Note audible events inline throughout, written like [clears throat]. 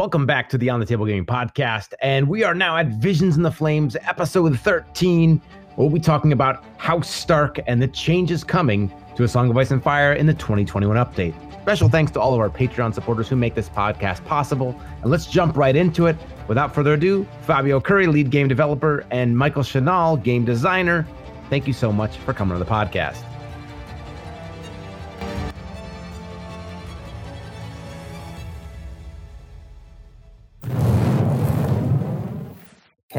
Welcome back to the On the Table Gaming Podcast. And we are now at Visions in the Flames, episode 13. We'll be talking about House Stark and the changes coming to A Song of Ice and Fire in the 2021 update. Special thanks to all of our Patreon supporters who make this podcast possible. And let's jump right into it. Without further ado, Fabio Cury, lead game developer, and Michael Shinall, game designer. Thank you so much for coming on the podcast.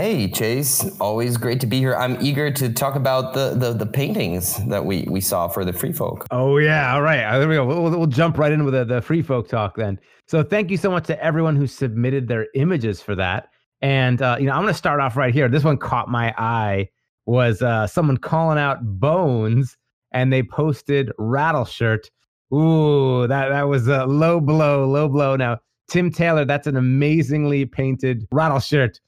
Hey Chase, always great to be here. I'm eager to talk about the the, the paintings that we, we saw for the Free Folk. Oh yeah, all right. There we go. We'll, we'll jump right in with the, the Free Folk talk then. So thank you so much to everyone who submitted their images for that. And uh, you know, I'm going to start off right here. This one caught my eye. Was uh, someone calling out Bones, and they posted Rattleshirt. Ooh, that that was a low blow, low blow. Now Tim Taylor, that's an amazingly painted Rattleshirt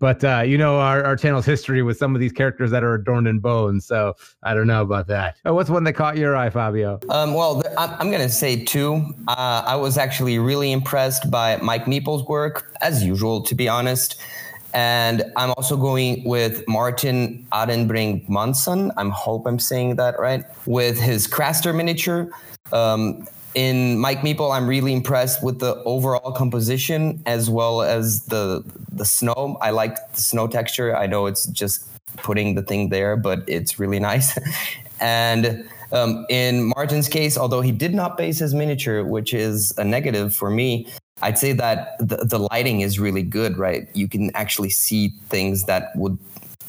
but uh, you know our, our channel's history with some of these characters that are adorned in bones. So I don't know about that. Oh, what's one that caught your eye, Fabio? Um, well, I'm, I'm going to say two. Uh, I was actually really impressed by Mike Meeple's work, as usual, to be honest. And I'm also going with Martin Adenbrink Munson. I hope I'm saying that right. With his Craster miniature. Um, in Mike Meeple, I'm really impressed with the overall composition as well as the the snow. I like the snow texture. I know it's just putting the thing there, but it's really nice. [laughs] and um, in Martin's case, although he did not base his miniature, which is a negative for me, I'd say that the, the lighting is really good, right? You can actually see things that would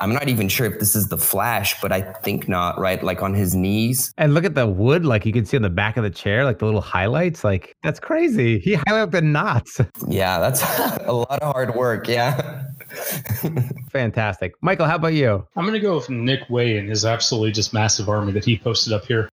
I'm not even sure if this is the Flash, but I think not, right? Like on his knees. And look at the wood, like you can see on the back of the chair, like the little highlights. Like that's crazy. He highlighted the knots. [laughs] Yeah, that's [laughs] a lot of hard work. Yeah. [laughs] Fantastic. Michael, how about you? I'm going to go with Nick Way and his absolutely just massive army that he posted up here.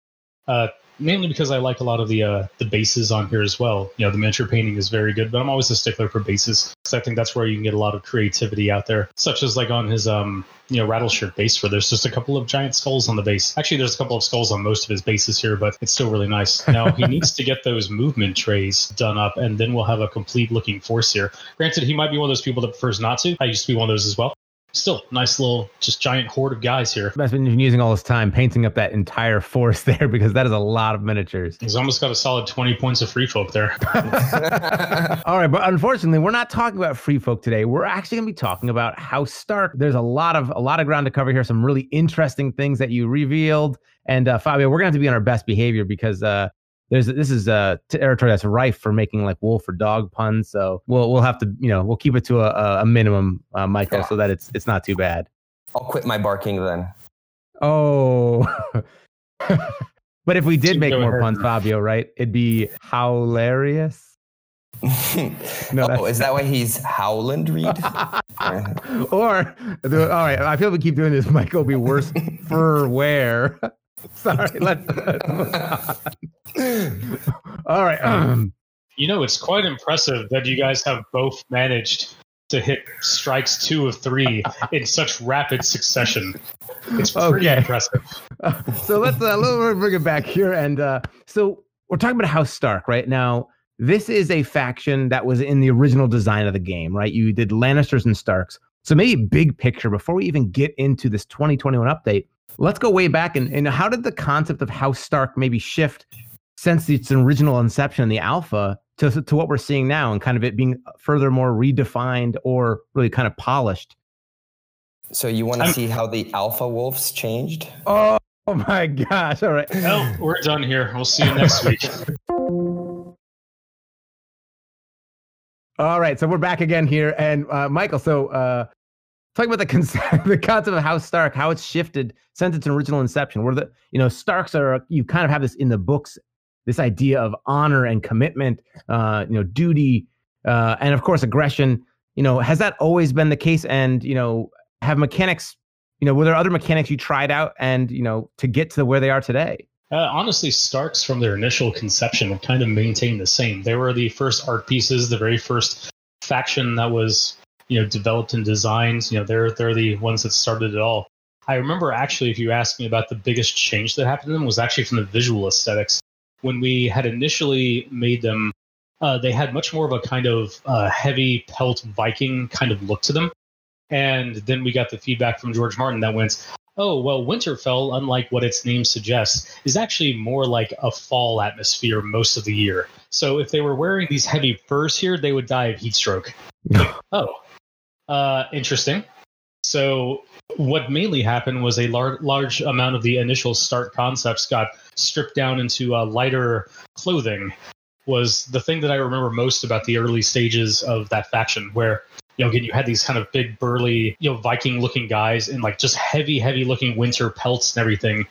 Uh, mainly because I like a lot of the uh, the bases on here as well. You know, the miniature painting is very good, but I'm always a stickler for bases because I think that's where you can get a lot of creativity out there, such as like on his um you know Rattleshirt base where there's just a couple of giant skulls on the base. Actually, there's a couple of skulls on most of his bases here, but it's still really nice. [laughs] Now he needs to get those movement trays done up, and then we'll have a complete looking force here. Granted, he might be one of those people that prefers not to. I used to be one of those as well still nice little just giant horde of guys here. That's been using all this time painting up that entire forest [laughs] there because that is a lot of miniatures. He's almost got a solid 20 points of free folk there. [laughs] all right, but unfortunately, we're not talking about free folk today. We're actually going to be talking about House Stark. There's a lot of a lot of ground to cover here, some really interesting things that you revealed. And uh, Fabio, we're going to have to be on our best behavior because uh, there's this is a territory that's rife for making like wolf or dog puns. So we'll we'll have to you know we'll keep it to a, a minimum, uh, Michael, yeah. so that it's it's not too bad. I'll quit my barking then. Oh. [laughs] but if we did make more puns, Fabio, right? It'd be hilarious. [laughs] no, oh, is that why he's Howland Reed? [laughs] or, all right, I feel we keep doing this. Michael be worse for wear. [laughs] Sorry, let's, let's [laughs] All right. Um, you know, it's quite impressive that you guys have both managed to hit strikes two of three in such rapid succession. It's pretty okay. impressive. Uh, [laughs] so let's uh, let bring it back here. And uh, so we're talking about House Stark right now. This is a faction that was in the original design of the game, right? You did Lannisters and Starks. So maybe big picture before we even get into this 2021 update let's go way back and, and how did the concept of House Stark maybe shift since its original inception in the alpha to, to what we're seeing now and kind of it being furthermore redefined or really kind of polished? So you want to see how the alpha wolves changed? Oh, [laughs] oh my gosh all right. Well we're done here. We'll see you next week. All right so we're back again here and uh, michael so uh, talking about the concept, [laughs] the concept of House Stark, how it's shifted since its original inception. Where the you know Starks are, you kind of have this in the books, this idea of honor and commitment, uh, you know, duty, uh, and of course aggression. You know, has that always been the case? And you know, have mechanics, you know, were there other mechanics you tried out, and you know, to get to where they are today? Uh, honestly, Starks from their initial conception have kind of maintained the same. They were the first art pieces, the very first faction that was you know developed and designed. You know, they're they're the ones that started it all. I remember actually, if you asked me about the biggest change that happened to them, was actually from the visual aesthetics. When we had initially made them uh, they had much more of a kind of uh, heavy pelt Viking kind of look to them. And then we got the feedback from George Martin that went, oh, well, Winterfell, unlike what its name suggests, is actually more like a fall atmosphere most of the year. So if they were wearing these heavy furs here, they would die of heat stroke. [laughs] oh, uh, interesting. So what mainly happened was a lar- large amount of the initial Stark concepts got stripped down into uh, lighter clothing was the thing that I remember most about the early stages of that faction, where you know again you had these kind of big burly you know Viking looking guys in like just heavy heavy looking winter pelts and everything,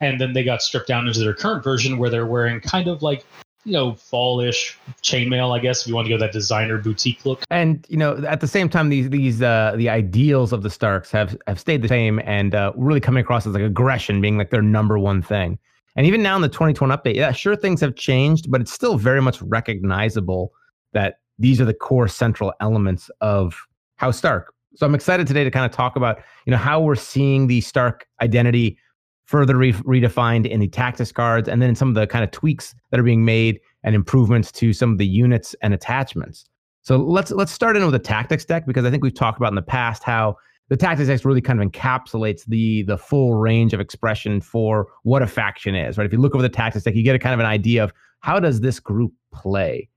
and then they got stripped down into their current version where they're wearing kind of like you know, fallish chainmail, I guess, if you want to go that designer boutique look. And you know, at the same time, these these uh, the ideals of the Starks have have stayed the same and uh, really coming across as like aggression being like their number one thing. And even now in the 2020 update, yeah, sure things have changed, but it's still very much recognizable that these are the core central elements of House Stark. So I'm excited today to kind of talk about, you know, how we're seeing the Stark identity further re- redefined in the tactics cards, and then some of the kind of tweaks that are being made and improvements to some of the units and attachments. So let's let's start in with the tactics deck because I think we've talked about in the past how the tactics deck really kind of encapsulates the the full range of expression for what a faction is. Right? If you look over the tactics deck, you get a kind of an idea of how does this group play.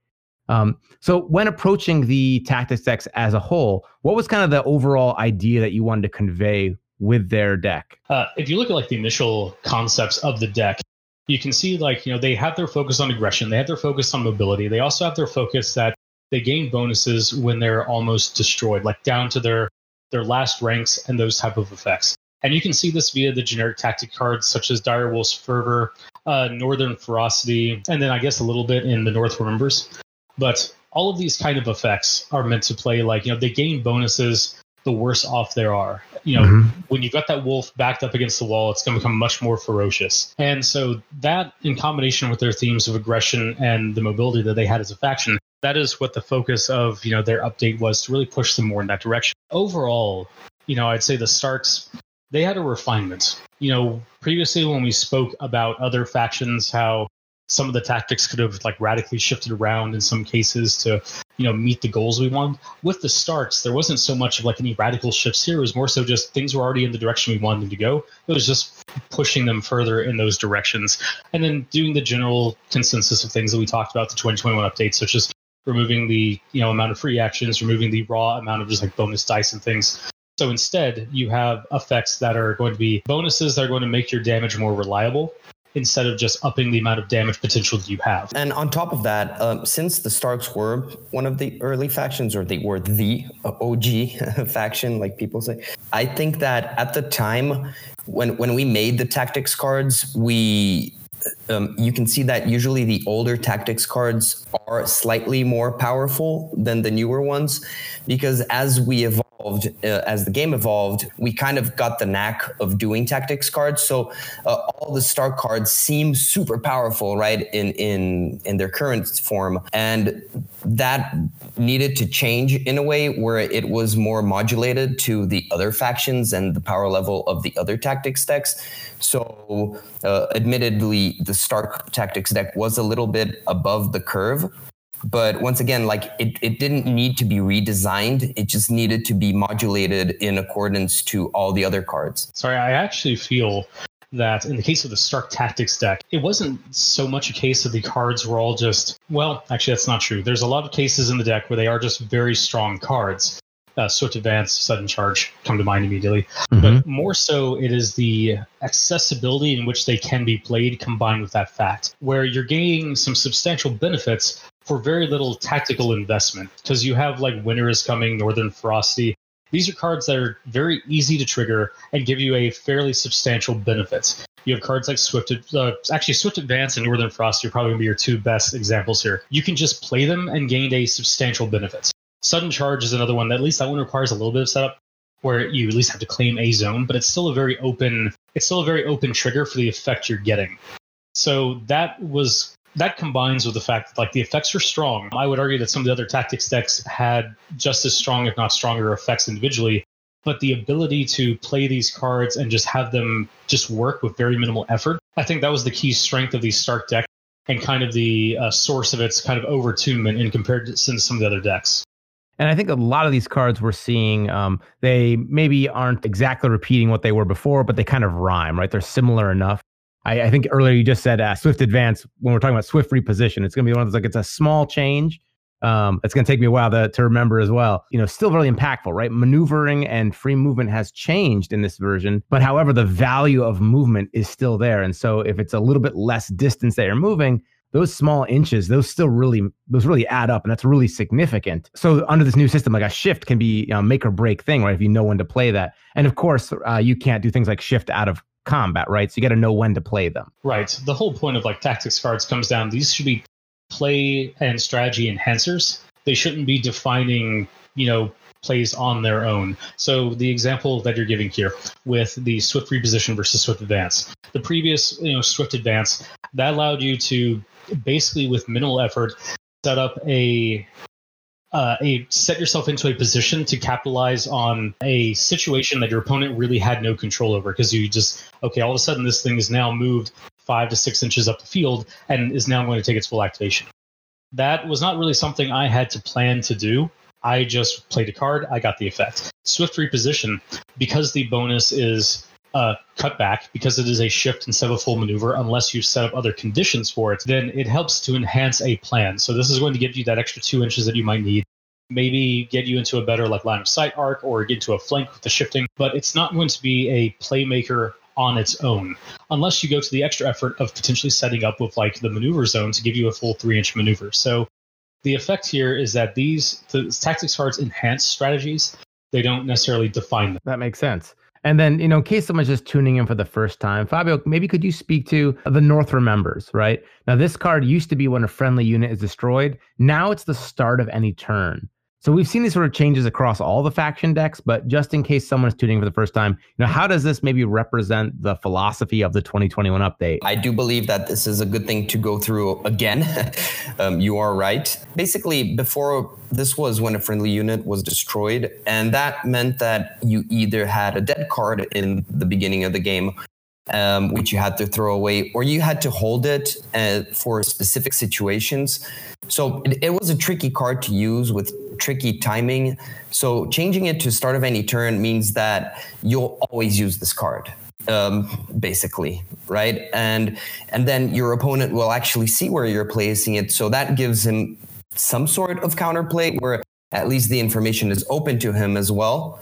Um, so when approaching the tactics decks as a whole, what was kind of the overall idea that you wanted to convey with their deck? Uh, if you look at like the initial concepts of the deck, you can see like you know they have their focus on aggression, they have their focus on mobility, they also have their focus that they gain bonuses when they're almost destroyed, like down to their their last ranks and those type of effects. And you can see this via the generic tactic cards such as Direwolf's Fervor, uh, Northern Ferocity, and then I guess a little bit in the North Remembers. But all of these kind of effects are meant to play like you know they gain bonuses the worse off there are. You know, mm-hmm. when you've got that wolf backed up against the wall, it's going to become much more ferocious. And so that, in combination with their themes of aggression and the mobility that they had as a faction, that is what the focus of you know their update was to really push them more in that direction. Overall, you know, I'd say the Starks they had a refinement. You know, previously when we spoke about other factions, how some of the tactics could have like radically shifted around in some cases to you know meet the goals we want. With the Starks there wasn't so much of like any radical shifts here. It was more so just things were already in the direction we wanted them to go. It was just pushing them further in those directions. And then doing the general consensus of things that we talked about the 2021 updates such as removing the you know amount of free actions removing the raw amount of just like bonus dice and things. So instead you have effects that are going to be bonuses that are going to make your damage more reliable instead of just upping the amount of damage potential you have. And on top of that, um, since the Starks were one of the early factions, or they were the OG [laughs] faction, like people say, I think that at the time when when we made the tactics cards, we um, you can see that usually the older tactics cards are slightly more powerful than the newer ones because as we evolve evolved, uh, as the game evolved, we kind of got the knack of doing tactics cards. So uh, all the Stark cards seem super powerful, right? In in in their current form, and that needed to change in a way where it was more modulated to the other factions and the power level of the other tactics decks. So, uh, admittedly, the Stark tactics deck was a little bit above the curve but once again like it, it didn't need to be redesigned it just needed to be modulated in accordance to all the other cards sorry i actually feel that in the case of the Stark Tactics deck, it wasn't so much a case of the cards were all just, well, actually, that's not true. There's a lot of cases in the deck where they are just very strong cards. Uh, Swift Advance, Sudden Charge come to mind immediately. Mm-hmm. But more so, it is the accessibility in which they can be played combined with that fact, where you're gaining some substantial benefits for very little tactical investment because you have like Winter is Coming, Northern Ferocity. These are cards that are very easy to trigger and give you a fairly substantial benefit. You have cards like Swift, uh, actually Swift Advance and Northern Frost are probably going to be your two best examples here. You can just play them and gain a substantial benefit. Sudden Charge is another one that at least that one requires a little bit of setup where you at least have to claim a zone, but it's still a very open it's still a very open trigger for the effect you're getting. So that was that combines with the fact that like the effects are strong. I would argue that some of the other tactics decks had just as strong, if not stronger, effects individually. But the ability to play these cards and just have them just work with very minimal effort, I think that was the key strength of these Stark deck. and kind of the uh, source of its kind of overtunement in compared to some of the other decks. And I think a lot of these cards we're seeing, um, they maybe aren't exactly repeating what they were before, but they kind of rhyme, right? They're similar enough. I, I think earlier you just said uh, Swift Advance. When we're talking about Swift reposition, it's going to be one of those like it's a small change. Um, it's going to take me a while to, to remember as well. You know, still really impactful, right? Maneuvering and free movement has changed in this version, but however, the value of movement is still there. And so if it's a little bit less distance that you're moving, those small inches, those still really, those really add up, and that's really significant. So under this new system, like a shift can be you know, make or break thing, right? If you know when to play that, and of course, uh, you can't do things like shift out of combat, right? So you got to know when to play them. Right. The whole point of like tactics cards comes down. These should be play and strategy enhancers. They shouldn't be defining, you know, plays on their own. So the example that you're giving here with the Swift reposition versus Swift advance, the previous, you know, Swift advance that allowed you to basically with minimal effort set up a uh, a set yourself into a position to capitalize on a situation that your opponent really had no control over because you just okay all of a sudden this thing is now moved five to six inches up the field and is now going to take its full activation. That was not really something i had to plan to do. I just played a card. I got the effect. Swift reposition. Because the bonus is uh, cutback because it is a shift instead of a full maneuver unless you set up other conditions for it then it helps to enhance a plan. So this is going to give you that extra two inches that you might need. Maybe get you into a better like line of sight arc or get into a flank with the shifting but it's not going to be a playmaker on its own unless you go to the extra effort of potentially setting up with like the maneuver zone to give you a full three inch maneuver. So the effect here is that these the tactics cards enhance strategies. They don't necessarily define them. That makes sense and then, you know, in case someone's just tuning in for the first time, Fabio, maybe could you speak to the North Remembers, right? Now, this card used to be when a friendly unit is destroyed. Now it's the start of any turn. So we've seen these sort of changes across all the faction decks, but just in case someone's tuning for the first time, you know, how does this maybe represent the philosophy of the 2021 update? I do believe that this is a good thing to go through again. [laughs] um, you are right. Basically, before this was when a friendly unit was destroyed, and that meant that you either had a dead card in the beginning of the game um, which you had to throw away, or you had to hold it uh, for specific situations. So it, it, was a tricky card to use with tricky timing. So changing it to start of any turn means that you'll always use this card. Um, basically, right? And and then your opponent will actually see where you're placing it, so that gives him some sort of counterplay where at least the information is open to him as well.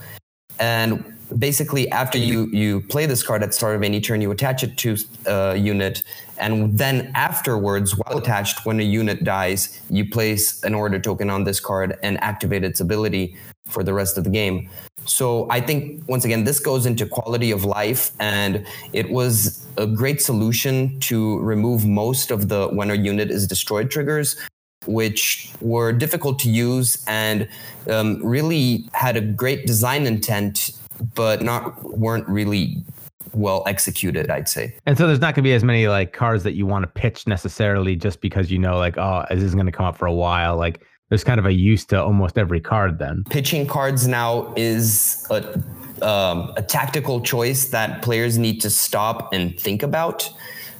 And basically after you you play this card at start of any turn you attach it to a unit. And then afterwards while attached when a unit dies you place an order token on this card and activate its ability for the rest of the game. So i think once again this goes into quality of life. And it was a great solution to remove most of the when a unit is destroyed triggers which were difficult to use and um, really had a great design intent but not weren't really well executed, I'd say. And so there's not going to be as many like cards that you want to pitch necessarily just because you know like oh this is going to come up for a while like there's kind of a use to almost every card then. Pitching cards now is a um, a tactical choice that players need to stop and think about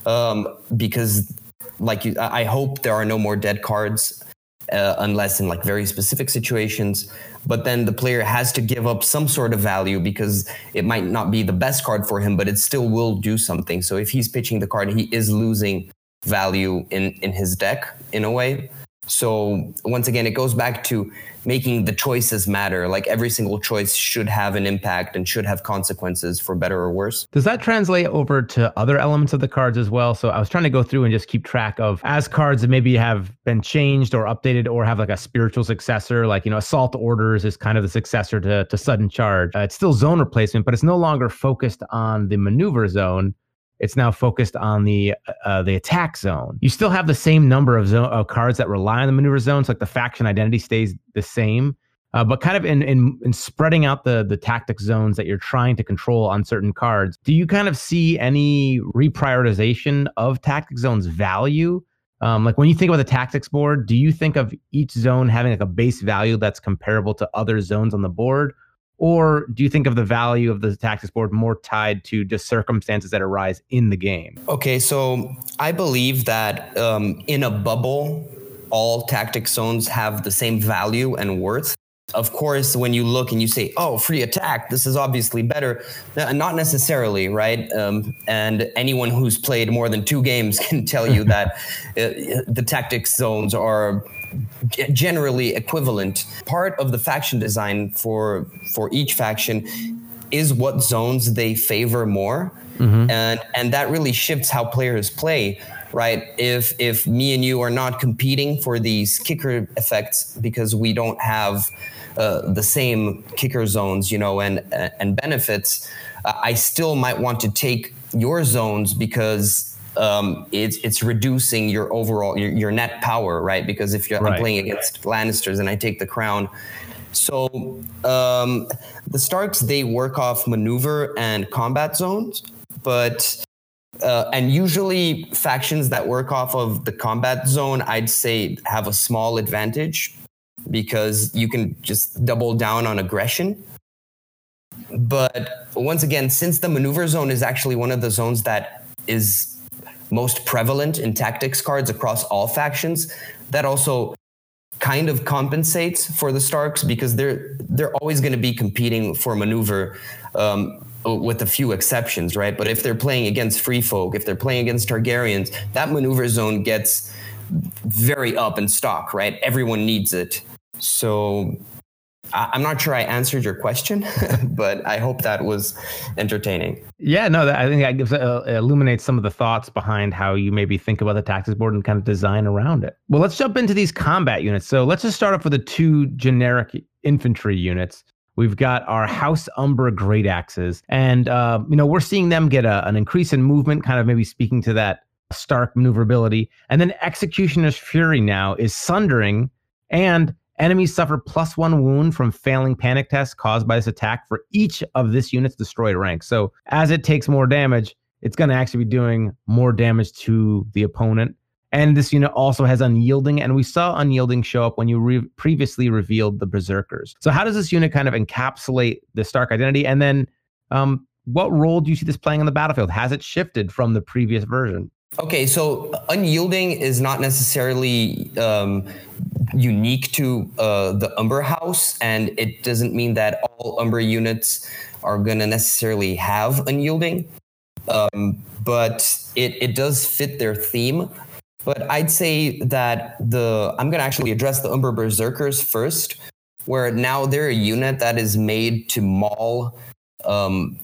um, because like you, I hope there are no more dead cards uh, unless in like very specific situations. But then the player has to give up some sort of value because it might not be the best card for him, but it still will do something. So if he's pitching the card, he is losing value in in his deck in a way. So once again, it goes back to making the choices matter. Like every single choice should have an impact and should have consequences for better or worse. Does that translate over to other elements of the cards as well? So I was trying to go through and just keep track of as cards that maybe have been changed or updated or have like a spiritual successor, like, you know, Assault Orders is kind of the successor to, to Sudden Charge. Uh, it's still zone replacement, but it's no longer focused on the maneuver zone it's now focused on the uh, the attack zone. You still have the same number of zone, uh, cards that rely on the maneuver zones, like the faction identity stays the same, uh, but kind of in, in in spreading out the the tactic zones that you're trying to control on certain cards. Do you kind of see any reprioritization of tactic zones value? Um, like when you think about the tactics board, do you think of each zone having like a base value that's comparable to other zones on the board, Or do you think of the value of the tactics board more tied to just circumstances that arise in the game? Okay, so I believe that um, in a bubble, all tactic zones have the same value and worth. Of course, when you look and you say, "Oh, free attack, this is obviously better," not necessarily, right? Um, and anyone who's played more than two games [laughs] can tell you that uh, the tactics zones are generally equivalent. Part of the faction design for for each faction is what zones they favor more, mm-hmm. and and that really shifts how players play. Right? If if me and you are not competing for these kicker effects because we don't have uh, the same kicker zones, you know, and and benefits, uh, I still might want to take your zones because um, it's it's reducing your overall your, your net power, right? Because if you're right. I'm playing against Lannisters and I take the crown, so um, the Starks they work off maneuver and combat zones, but uh, and usually factions that work off of the combat zone, I'd say have a small advantage because you can just double down on aggression. But once again, since the maneuver zone is actually one of the zones that is most prevalent in tactics cards across all factions. That also kind of compensates for the Starks because they're they're always going to be competing for maneuver. Um, with a few exceptions, right? But if they're playing against free folk, if they're playing against Targaryens, that maneuver zone gets very up in stock, right? Everyone needs it. So I'm not sure I answered your question, [laughs] but I hope that was entertaining. Yeah, no, I think that gives uh, illuminates some of the thoughts behind how you maybe think about the tactics board and kind of design around it. Well, let's jump into these combat units. So let's just start off with the two generic infantry units. We've got our House Umber Great Axes, and uh, you know we're seeing them get a, an increase in movement, kind of maybe speaking to that Stark maneuverability. And then Executioner's Fury now is sundering and Enemies suffer plus one wound from failing panic tests caused by this attack for each of this unit's destroyed ranks. So as it takes more damage, it's going to actually be doing more damage to the opponent. And this unit also has unyielding, and we saw unyielding show up when you re- previously revealed the berserkers. So how does this unit kind of encapsulate the Stark identity? And then, um, what role do you see this playing on the battlefield? Has it shifted from the previous version? Okay, so unyielding is not necessarily um, unique to uh, the Umber house, and it doesn't mean that all Umber units are going to necessarily have unyielding. Um, but it, it does fit their theme. But I'd say that the I'm going to actually address the Umber Berserkers first, where now they're a unit that is made to maul um,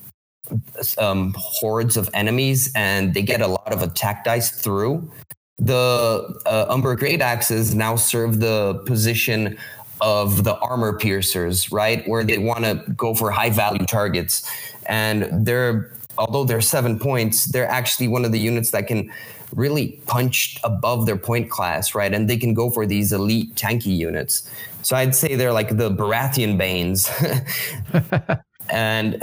um, hordes of enemies and they get a lot of attack dice through. The uh, Umber Great Axes now serve the position of the armor piercers, right? Where they want to go for high value targets. And they're, although they're seven points, they're actually one of the units that can really punched above their point class, right? And they can go for these elite tanky units. So I'd say they're like the Baratheon Banes. [laughs] and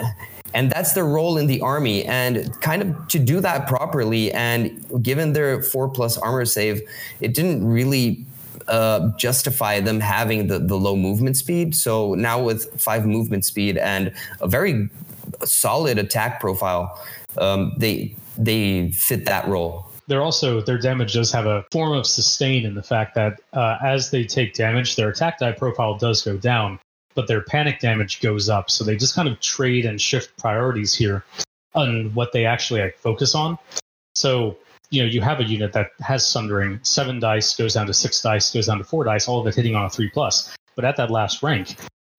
and that's their role in the army and kind of to do that properly and given their four plus armor save it didn't really uh, justify them having the, the low movement speed so now with five movement speed and a very solid attack profile um, they they fit that role they're also their damage does have a form of sustain in the fact that uh, as they take damage their attack die profile does go down but their panic damage goes up. So they just kind of trade and shift priorities here on what they actually like, focus on. So, you know, you have a unit that has sundering, seven dice goes down to six dice, goes down to four dice, all of it hitting on a three plus. But at that last rank,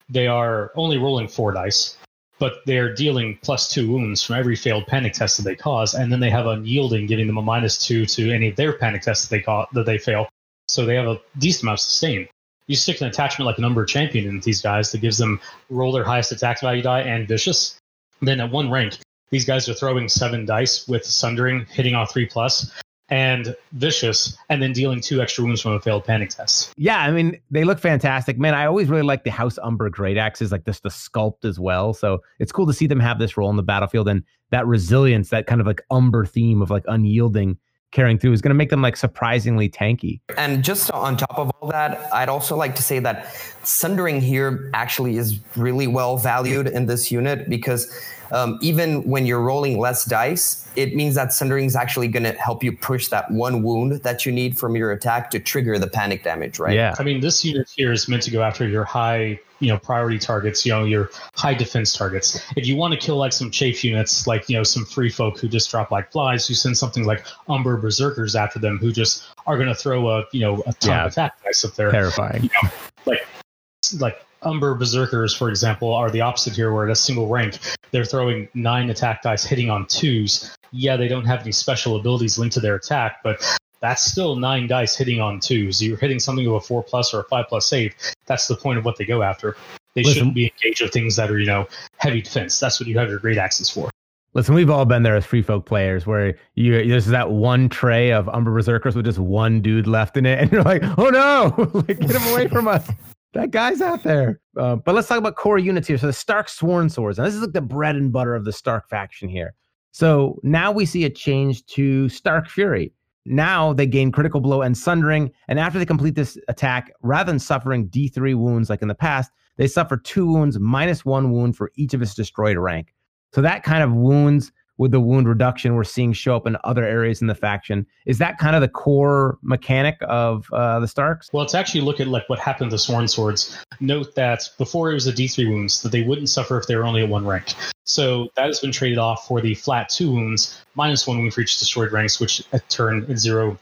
they are only rolling four dice, but they're dealing plus two wounds from every failed panic test that they cause, and then they have unyielding, giving them a minus two to any of their panic tests that they call that they fail. So they have a decent amount of sustain you stick an attachment like an Umber Champion in these guys that gives them roll their highest attack value die and vicious. Then at one rank, these guys are throwing seven dice with sundering, hitting on three plus, and vicious, and then dealing two extra wounds from a failed panic test. Yeah, I mean they look fantastic, man. I always really like the House Umber Great Axes, like this the sculpt as well. So it's cool to see them have this role in the battlefield and that resilience, that kind of like Umber theme of like unyielding carrying through is going to make them like surprisingly tanky. And just on top of all that, I'd also like to say that Sundering here actually is really well valued in this unit because um, even when you're rolling less dice, it means that Sundering is actually going to help you push that one wound that you need from your attack to trigger the panic damage, right? Yeah. I mean, this unit here is meant to go after your high, you know, priority targets, you know, your high defense targets. If you want to kill like some chafe units, like, you know, some free folk who just drop like flies, you send something like Umber Berserkers after them who just are going to throw a, you know, a ton Yeah. of attack dice up there. Terrifying. You know, like, like Umber Berserkers, for example, are the opposite here, where at a single rank, they're throwing nine attack dice hitting on twos. Yeah, they don't have any special abilities linked to their attack, but that's still nine dice hitting on twos. You're hitting something with a four plus or a five plus save. That's the point of what they go after. They Listen- shouldn't be engaged with things that are, you know, heavy defense. That's what you have your great axes for. Listen, we've all been there as free folk players where you there's that one tray of Umber Berserkers with just one dude left in it, and [laughs] you're like, oh no, [laughs] like get him away from us. That guy's out there. Uh, but let's talk about core units here. So the Stark Sworn Swords. Now this is like the bread and butter of the Stark faction here. So now we see a change to Stark Fury. Now they gain critical blow and sundering, and after they complete this attack, rather than suffering D3 wounds like in the past, they suffer two wounds minus one wound for each of its destroyed rank. So that kind of wounds with the wound reduction we're seeing show up in other areas in the faction. Is that kind of the core mechanic of uh, the Starks? Well, let's actually look at like what happened to Sworn Swords. Note that before it was a D3 wounds, that they wouldn't suffer if they were only at one rank. So that has been traded off for the flat two wounds, minus one wound for each destroyed ranks, which at turn at zero,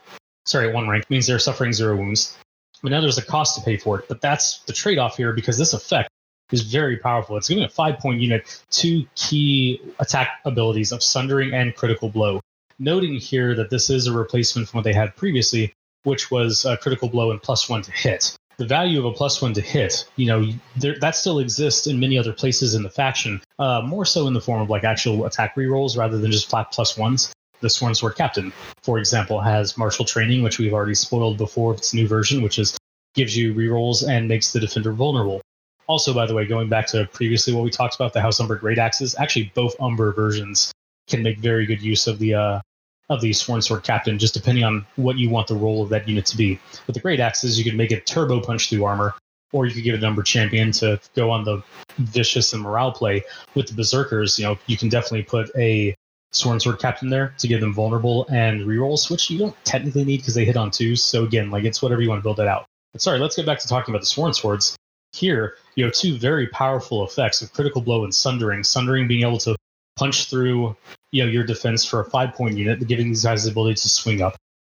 sorry, at one rank means they're suffering zero wounds. But now there's a cost to pay for it. But that's the trade off here because this effect is very powerful. It's giving a five point unit two key attack abilities of Sundering and Critical Blow. Noting here that this is a replacement from what they had previously, which was a Critical Blow and plus one to hit. The value of a plus one to hit, you know, there, that still exists in many other places in the faction, uh, more so in the form of like actual attack rerolls rather than just flat plus ones. The Sworn Sword Captain, for example, has martial training, which we've already spoiled before its new version, which is gives you rerolls and makes the defender vulnerable. Also, by the way, going back to previously what we talked about, the House Umber Great Axes, actually both Umber versions can make very good use of the uh, of the Sworn Sword Captain, just depending on what you want the role of that unit to be. With the Great Axes, you could make it turbo punch through armor, or you could give it Umber Champion to go on the vicious and morale play. With the Berserkers, you know, you can definitely put a Sworn Sword Captain there to give them vulnerable and rerolls, which you don't technically need because they hit on twos. So again, like it's whatever you want to build it out. But sorry, let's get back to talking about the Sworn Swords. Here, you have two very powerful effects of critical blow and sundering. Sundering being able to punch through, you know, your defense for a five point unit, giving these guys the ability to swing up.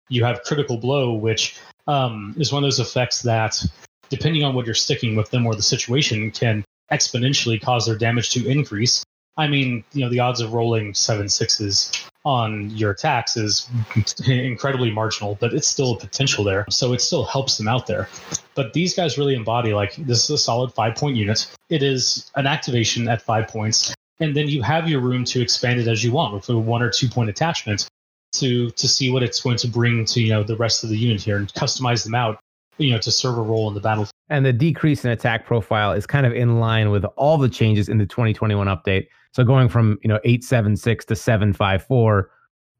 You have critical blow, which um, is one of those effects that, depending on what you're sticking with them or the situation, can exponentially cause their damage to increase. I mean, you know, the odds of rolling seven sixes on your attacks is [laughs] incredibly marginal, but it's still a potential there. So it still helps them out there. But these guys really embody like this is a solid five point unit. It is an activation at five points, and then you have your room to expand it as you want with a one or two point attachment to to see what it's going to bring to you know the rest of the unit here and customize them out, you know, to serve a role in the battle. And the decrease in attack profile is kind of in line with all the changes in the 2021 update. So going from you know 876 to 754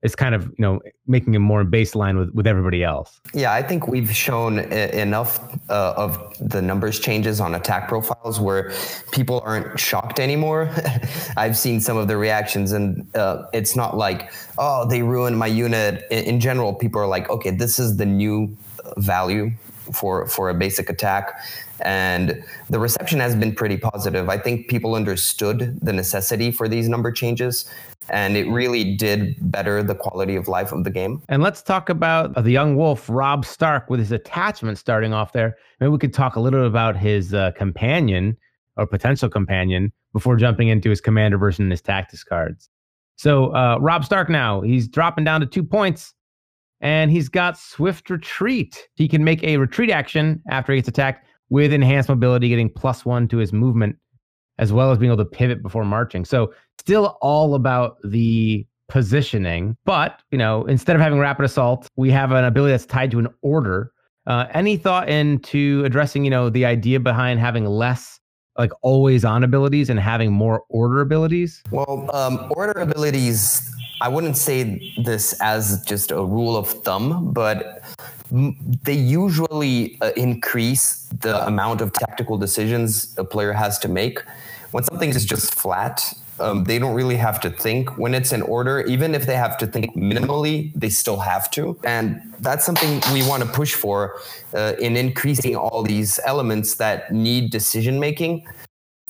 is kind of you know making it more baseline with with everybody else. Yeah, I think we've shown I- enough uh, of the numbers changes on attack profiles where people aren't shocked anymore. [laughs] I've seen some of the reactions, and uh, it's not like, oh, they ruined my unit. In, in general, people are like, okay, this is the new value for for a basic attack and the reception has been pretty positive i think people understood the necessity for these number changes and it really did better the quality of life of the game And let's talk about uh, the young wolf, Robb Stark, with his attachment starting off there. Maybe we could talk a little about his uh, companion or potential companion before jumping into his commander version and his tactics cards. So, uh, Robb Stark now, he's dropping down to two points and he's got Swift Retreat. He can make a retreat action after he gets attacked with enhanced mobility, getting plus one to his movement, as well as being able to pivot before marching. So, still all about the positioning. But, you know, instead of having rapid assault, we have an ability that's tied to an order. Uh, any thought into addressing, you know, the idea behind having less like always on abilities and having more order abilities? Well, um, order abilities, I wouldn't say this as just a rule of thumb, but they usually uh, increase the amount of tactical decisions a player has to make. When something is just flat, um, they don't really have to think. When it's in order, even if they have to think minimally, they still have to. And that's something we want to push for uh, in increasing all these elements that need decision making.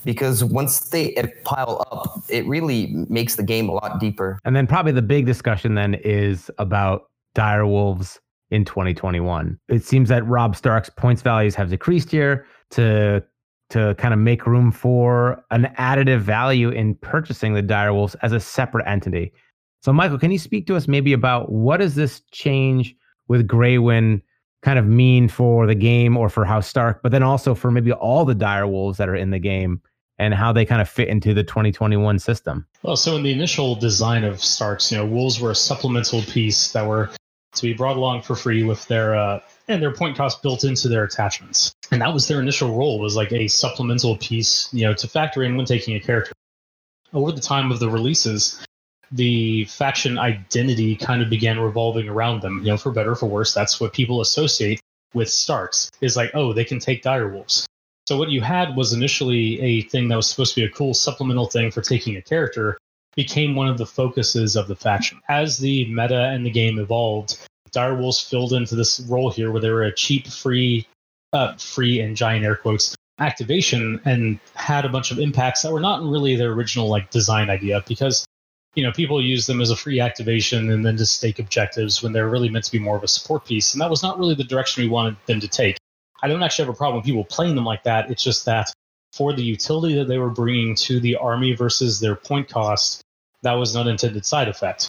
Because once they pile up, it really makes the game a lot deeper. And then, probably the big discussion then is about dire wolves in 2021. It seems that Robb Stark's points values have decreased here to to kind of make room for an additive value in purchasing the direwolves as a separate entity. So Michael, can you speak to us maybe about what does this change with Greywind kind of mean for the game or for House Stark, but then also for maybe all the direwolves that are in the game and how they kind of fit into the 2021 system? Well, so in the initial design of Starks, you know, wolves were a supplemental piece that were to be brought along for free with their uh, and their point cost built into their attachments. And that was their initial role was like a supplemental piece, you know, to factor in when taking a character. Over the time of the releases, the faction identity kind of began revolving around them. You know, for better for worse, that's what people associate with Starks. Is like, oh, they can take direwolves. So what you had was initially a thing that was supposed to be a cool supplemental thing for taking a character, became one of the focuses of the faction. As the meta and the game evolved, Direwolves filled into this role here where they were a cheap, free, uh, free and giant air quotes activation and had a bunch of impacts that were not really their original like design idea because you know people use them as a free activation and then to stake objectives when they're really meant to be more of a support piece. And that was not really the direction we wanted them to take. I don't actually have a problem with people playing them like that. It's just that for the utility that they were bringing to the army versus their point cost that was an unintended side effect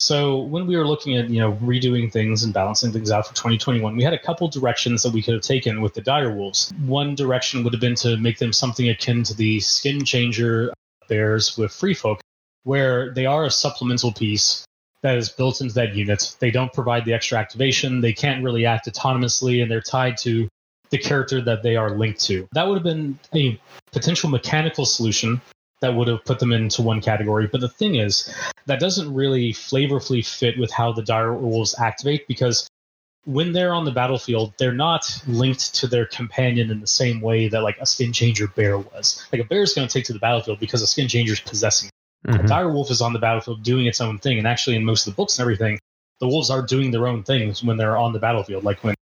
so when we were looking at you know redoing things and balancing things out for 2021, we had a couple directions that we could have taken with the dire wolves. One direction would have been to make them something akin to the skin changer bears with free folk, where they are a supplemental piece that is built into that unit. They don't provide the extra activation. They can't really act autonomously, and they're tied to the character that they are linked to. That would have been a potential mechanical solution that would have put them into one category. But the thing is, that doesn't really flavorfully fit with how the dire wolves activate because when they're on the battlefield, they're not linked to their companion in the same way that like a skin changer bear was. Like a bear is going to take to the battlefield because a skin changer is possessing. Mm-hmm. A dire wolf is on the battlefield doing its own thing, and actually in most of the books and everything, the wolves are doing their own things when they're on the battlefield. Like when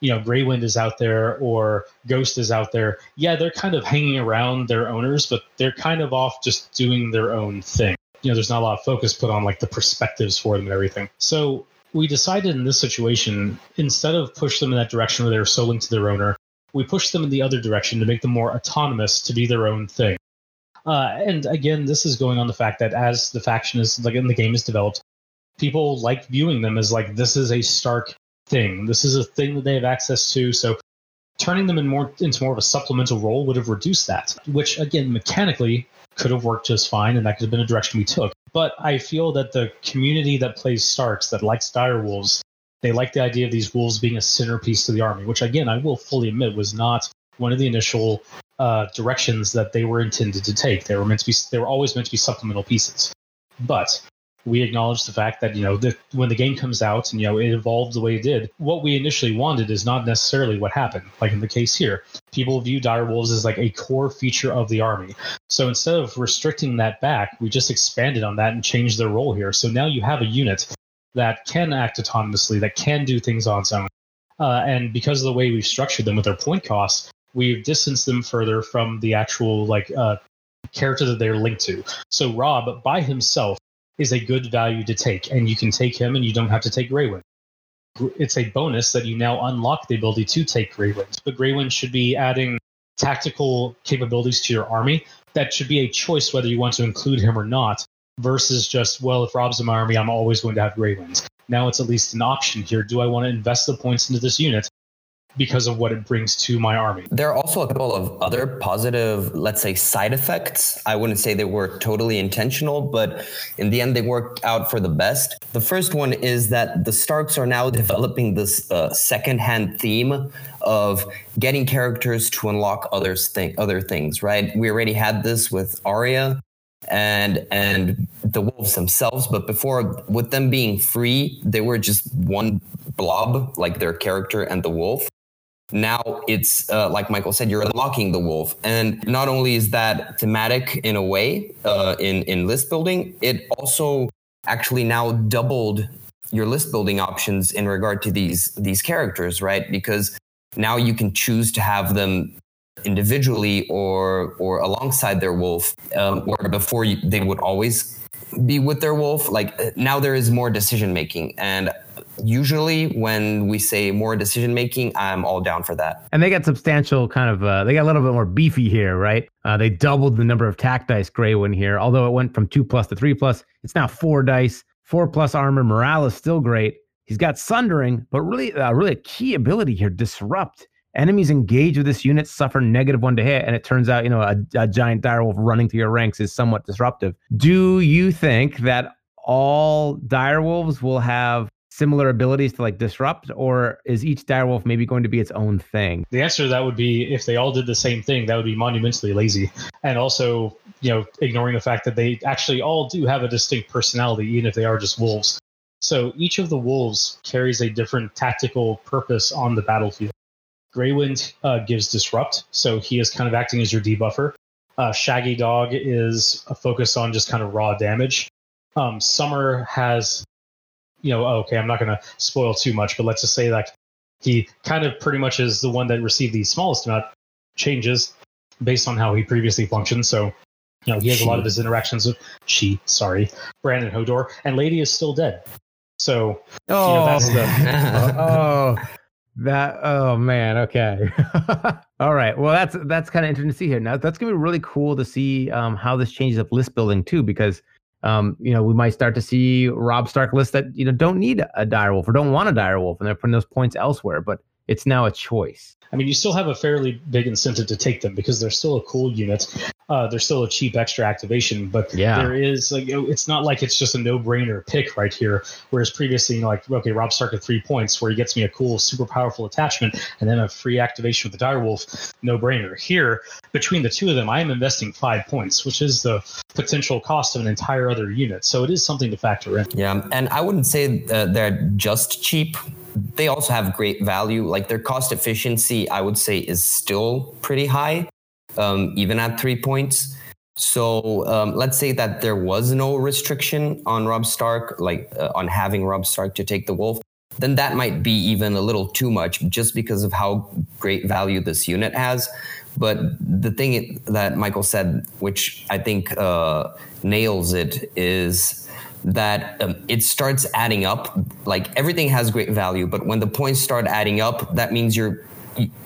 you know Greywind is out there or Ghost is out there, yeah, they're kind of hanging around their owners, but they're kind of off just doing their own thing. You know, there's not a lot of focus put on like the perspectives for them and everything. So we decided in this situation, instead of push them in that direction where they're so linked to their owner, we push them in the other direction to make them more autonomous to be their own thing. Uh, and again, this is going on the fact that as the faction is like in the game is developed, people like viewing them as like this is a Stark thing. This is a thing that they have access to. So turning them in more into more of a supplemental role would have reduced that, which again mechanically could have worked just fine, and that could have been a direction we took. But I feel that the community that plays Starks, that likes Dire Wolves, they like the idea of these wolves being a centerpiece to the army, which again I will fully admit was not one of the initial uh, directions that they were intended to take. They were meant to be they were always meant to be supplemental pieces. But we acknowledge the fact that you know that when the game comes out and you know it evolved the way it did what we initially wanted is not necessarily what happened like in the case here. People view direwolves as like a core feature of the army. So instead of restricting that back we just expanded on that and changed their role here. So now you have a unit that can act autonomously that can do things on its own. Uh, and because of the way we've structured them with their point costs we've distanced them further from the actual like uh, character that they're linked to. So Robb by himself is a good value to take, and you can take him, and you don't have to take Greywind. It's a bonus that you now unlock the ability to take Greywind, but Greywind should be adding tactical capabilities to your army. That should be a choice whether you want to include him or not, versus just well, if Robb's in my army, I'm always going to have Greywind. Now it's at least an option here. Do I want to invest the points into this unit? Because of what it brings to my army. There are also a couple of other positive, let's say, side effects. I wouldn't say they were totally intentional, but in the end, they worked out for the best. The first one is that the Starks are now developing this uh, second-hand theme of getting characters to unlock others thing, other things. Right? We already had this with Arya and and the wolves themselves. But before, with them being free, they were just one blob, like their character and the wolf. Now it's uh, like Michael said, you're unlocking the wolf, and not only is that thematic in a way uh, in in list building, it also actually now doubled your list building options in regard to these these characters, right? Because now you can choose to have them individually or or alongside their wolf, um, where before you, they would always be with their wolf. Like now there is more decision making, and usually when we say more decision making, I'm all down for that. And they got substantial kind of, uh, they got a little bit more beefy here, right? Uh, they doubled the number of tack dice Greywind here, although it went from two plus to three plus. It's now four dice, four plus armor. Morale is still great. He's got Sundering, but really, uh, really a key ability here, Disrupt. Enemies engaged with this unit suffer negative one to hit, and it turns out, you know, a, a giant direwolf running through your ranks is somewhat disruptive. Do you think that all direwolves will have similar abilities to like disrupt, or is each direwolf maybe going to be its own thing? The answer to that would be if they all did the same thing, that would be monumentally lazy. And also, you know, ignoring the fact that they actually all do have a distinct personality, even if they are just wolves. So each of the wolves carries a different tactical purpose on the battlefield. Greywind uh, gives disrupt, so he is kind of acting as your debuffer. Uh, Shaggydog is a focus on just kind of raw damage. Um, Summer has you know, okay, I'm not going to spoil too much, but let's just say like he kind of pretty much is the one that received the smallest amount changes based on how he previously functioned. So, you know, he has she. a lot of his interactions with she, sorry, Brandon Hodor, and Lady is still dead. So, oh, you know, that's the oh. [laughs] That oh man, okay. [laughs] All right. Well, that's that's kind of interesting to see here. Now that's gonna be really cool to see um, how this changes up list building too, because um, you know, we might start to see Robb Stark lists that you know don't need a direwolf or don't want a direwolf, and they're putting those points elsewhere. But it's now a choice. I mean, you still have a fairly big incentive to take them because they're still a cool unit. Uh, they're still a cheap extra activation, but yeah. there is like it's not like it's just a no-brainer pick right here. Whereas previously, you know, like okay, Robb Stark at three points, where he gets me a cool, super powerful attachment, and then a free activation with the Direwolf, no-brainer. Here, between the two of them, I am investing five points, which is the potential cost of an entire other unit. So it is something to factor in. Yeah, and I wouldn't say uh, they're just cheap they also have great value. Like their cost efficiency, I would say, is still pretty high, um, even at three points. So um, let's say that there was no restriction on Robb Stark, like uh, on having Robb Stark to take the wolf, then that might be even a little too much just because of how great value this unit has. But the thing that Michael said, which I think uh, nails it, is that um, it starts adding up. Like everything has great value, but when the points start adding up, that means you're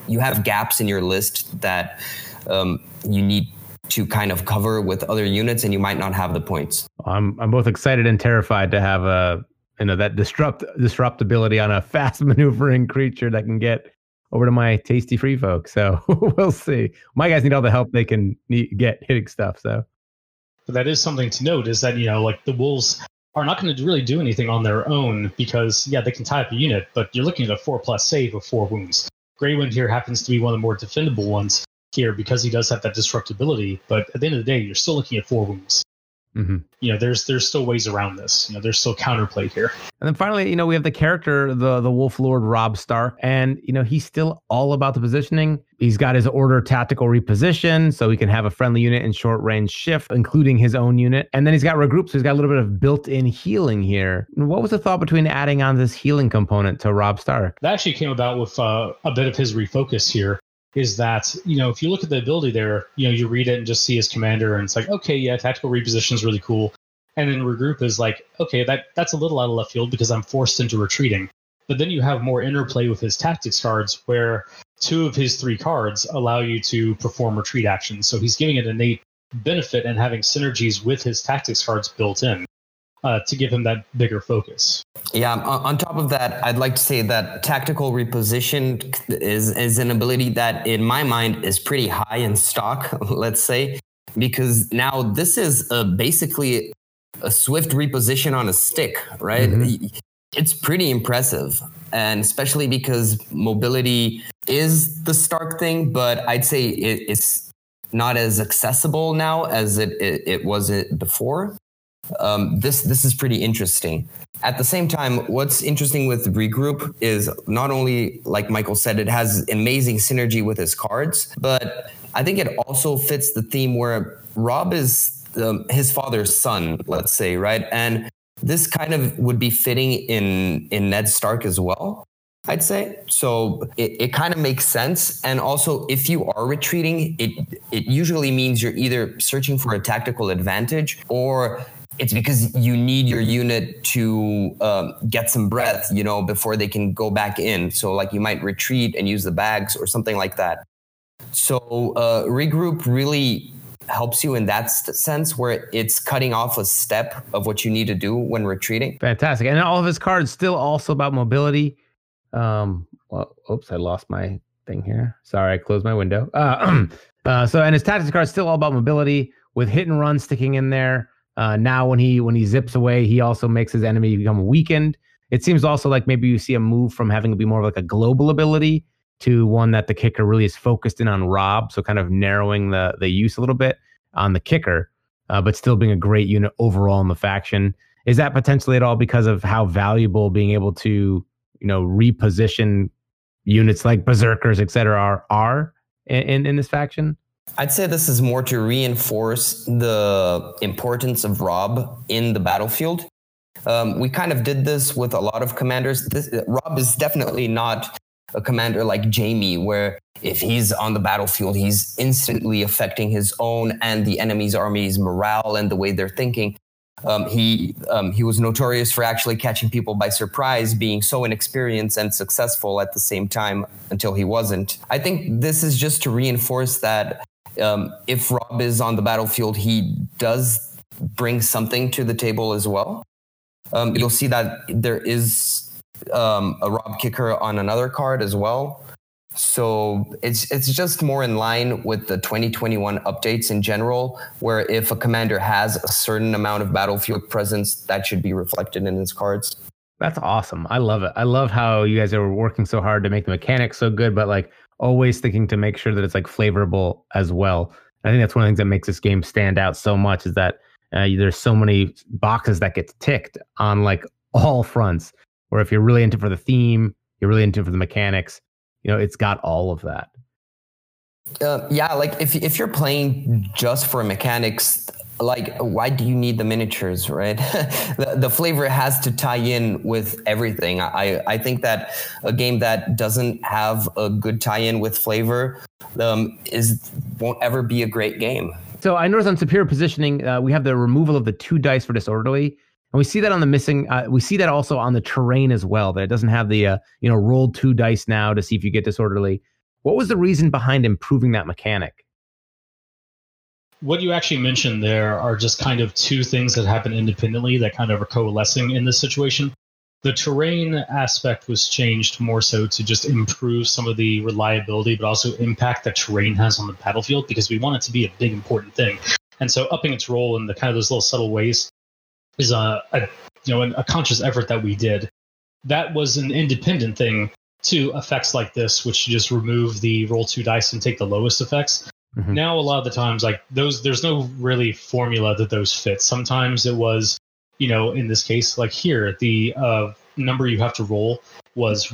you, have gaps in your list that um, you need to kind of cover with other units, and you might not have the points. I'm I'm both excited and terrified to have a you know that disrupt disruptability on a [laughs] fast maneuvering creature that can get over to my tasty free folk. So [laughs] we'll see. My guys need all the help they can need, get hitting stuff. So but that is something to note is that, you know, like the Wolves are not going to really do anything on their own because, yeah, they can tie up a unit, but you're looking at a four plus save of four wounds. Greywind here happens to be one of the more defendable ones here because he does have that disruptibility. But at the end of the day, you're still looking at four wounds. Mm-hmm. You know, there's there's still ways around this. You know, there's still counterplay here. And then finally, you know, we have the character, the the Wolf Lord Robb Stark, and you know, he's still all about the positioning. He's got his order tactical reposition, so he can have a friendly unit in short range shift, including his own unit. And then he's got regroup, so he's got a little bit of built-in healing here. What was the thought between adding on this healing component to Robb Stark? That actually came about with uh, a bit of his refocus here is that you know if you look at the ability there, you know you read it and just see his commander, and it's like okay, yeah, tactical reposition is really cool, and then regroup is like okay, that that's a little out of left field because I'm forced into retreating. But then you have more interplay with his tactics cards, where two of his three cards allow you to perform retreat actions. So he's giving it innate benefit and having synergies with his tactics cards built in uh, to give him that bigger focus. Yeah. On top of that, I'd like to say that tactical reposition is is an ability that, in my mind, is pretty high in stock. [laughs] Let's say because now this is a, basically a swift reposition on a stick, right? Mm-hmm. It's pretty impressive, and especially because mobility is the Stark thing, but I'd say it, it's not as accessible now as it it, it was it before. Um, this this is pretty interesting. At the same time, what's interesting with regroup is not only like Michael said, it has amazing synergy with his cards, but I think it also fits the theme where Robb is his father's son, let's say, right? And this kind of would be fitting in in Ned Stark as well. I'd say so. It, it kind of makes sense, and also if you are retreating, it it usually means you're either searching for a tactical advantage or it's because you need your unit to um, get some breath, you know, before they can go back in. So like you might retreat and use the bags or something like that. So uh, regroup really helps you in that sense where it's cutting off a step of what you need to do when retreating. Fantastic. And all of his cards still also about mobility. Um, well, oops, I lost my thing here. Sorry, I closed my window. Uh, [clears throat] uh, so, and his tactics card is still all about mobility with hit and run sticking in there. Uh, now, when he when he zips away, he also makes his enemy become weakened. It seems also like maybe you see a move from having to be more of like a global ability to one that the kicker really is focused in on Robb, so kind of narrowing the the use a little bit on the kicker, uh, but still being a great unit overall in the faction. Is that potentially at all because of how valuable being able to you know reposition units like berserkers, et cetera, are are in, in this faction? I'd say this is more to reinforce the importance of Robb in the battlefield. Um, we kind of did this with a lot of commanders. This, Robb is definitely not a commander like Jaime, where if he's on the battlefield, he's instantly affecting his own and the enemy's army's morale and the way they're thinking. Um, he um, he was notorious for actually catching people by surprise, being so inexperienced and successful at the same time until he wasn't. I think this is just to reinforce that um, if Robb is on the battlefield, he does bring something to the table as well. Um, you'll see that there is um, a Robb kicker on another card as well. So it's it's just more in line with the 2021 updates in general, where if a commander has a certain amount of battlefield presence, that should be reflected in his cards. That's awesome. I love it. I love how you guys are working so hard to make the mechanics so good, but like always thinking to make sure that it's like flavorable as well. I think that's one of the things that makes this game stand out so much is that uh, there's so many boxes that get ticked on like all [laughs] fronts. Or if you're really into for the theme, you're really into for the mechanics. You know, it's got all of that. Uh, yeah, like if if you're playing just for mechanics, like why do you need the miniatures right? [laughs] The, the flavor has to tie in with everything. I i think that a game that doesn't have a good tie-in with flavor um, is won't ever be a great game. So i noticed on superior positioning uh, we have the removal of the two dice for disorderly and we see that on the missing uh, we see that also on the terrain as well that it doesn't have the uh, you know rolled two dice now to see if you get disorderly. What was the reason behind improving that mechanic what you actually mentioned there are just kind of two things that happen independently that kind of are coalescing in this situation. The terrain aspect was changed more so to just improve some of the reliability, but also impact that terrain has on the battlefield because we want it to be a big important thing. And so upping its role in the kind of those little subtle ways is a, a you know a conscious effort that we did. That was an independent thing to effects like this, which just remove the roll two dice and take the lowest effects. Mm-hmm. Now, a lot of the times, like those, there's no really formula that those fit. Sometimes it was, you know, in this case, like here, the uh, number you have to roll was,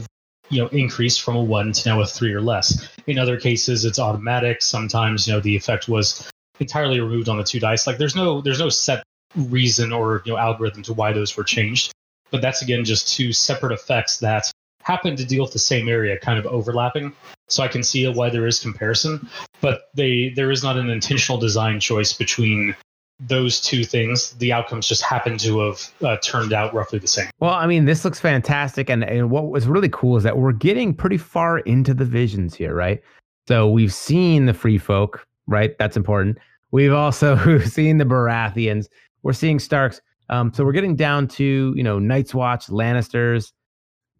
you know, increased from a one to now a three or less. In other cases, it's automatic. Sometimes, you know, the effect was entirely removed on the two dice. Like there's no, there's no set reason or you know algorithm to why those were changed. But that's again just two separate effects that happen to deal with the same area, kind of overlapping. So I can see why there is comparison, but they there is not an intentional design choice between those two things. The outcomes just happen to have uh, turned out roughly the same. Well, I mean, this looks fantastic, and and what was really cool is that we're getting pretty far into the visions here, right? So we've seen the free folk, right? That's important. We've also [laughs] seen the Baratheons. We're seeing Starks. Um, so we're getting down to you know Night's Watch, Lannisters,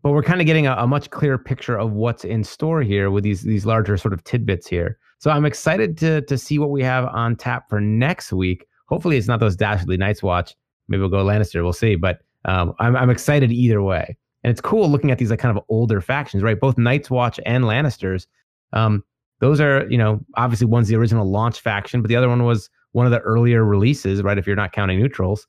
but we're kind of getting a, a, much clearer picture of what's in store here with these these larger sort of tidbits here. So I'm excited to to see what we have on tap for next week. Hopefully, it's not those Dastardly Night's Watch. Maybe we'll go Lannister. We'll see. But um, I'm I'm excited either way. And it's cool looking at these like kind of older factions, right? Both Night's Watch and Lannisters. Um, those are, you know, obviously one's the original launch faction, but the other one was one of the earlier releases, right? If you're not counting neutrals.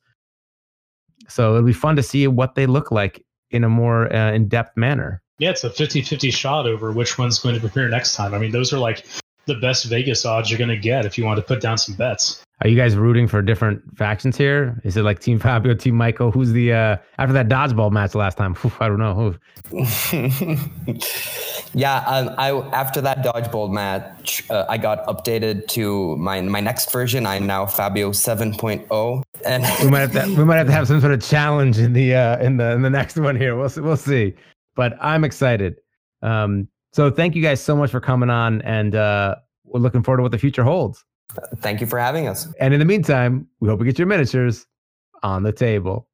So it'll be fun to see what they look like in a more uh, in depth manner. Yeah, it's a 50 50 shot over which one's going to appear next time. I mean, those are like the best Vegas odds you're going to get if you want to put down some bets. Are you guys rooting for different factions here? Is it like Team Fabio, Team Michael? Who's the uh after that dodgeball match last time? [laughs] I don't know. [laughs] yeah, um, I after that dodgeball match, uh, I got updated to my my next version. I'm now Fabio 7.0, and we might have to we might have to have some sort of challenge in the uh in the in the next one here. We'll see, we'll see. But I'm excited. Um, so thank you guys so much for coming on, and uh, we're looking forward to what the future holds. Thank you for having us. And in the meantime, we hope we get your miniatures on the table.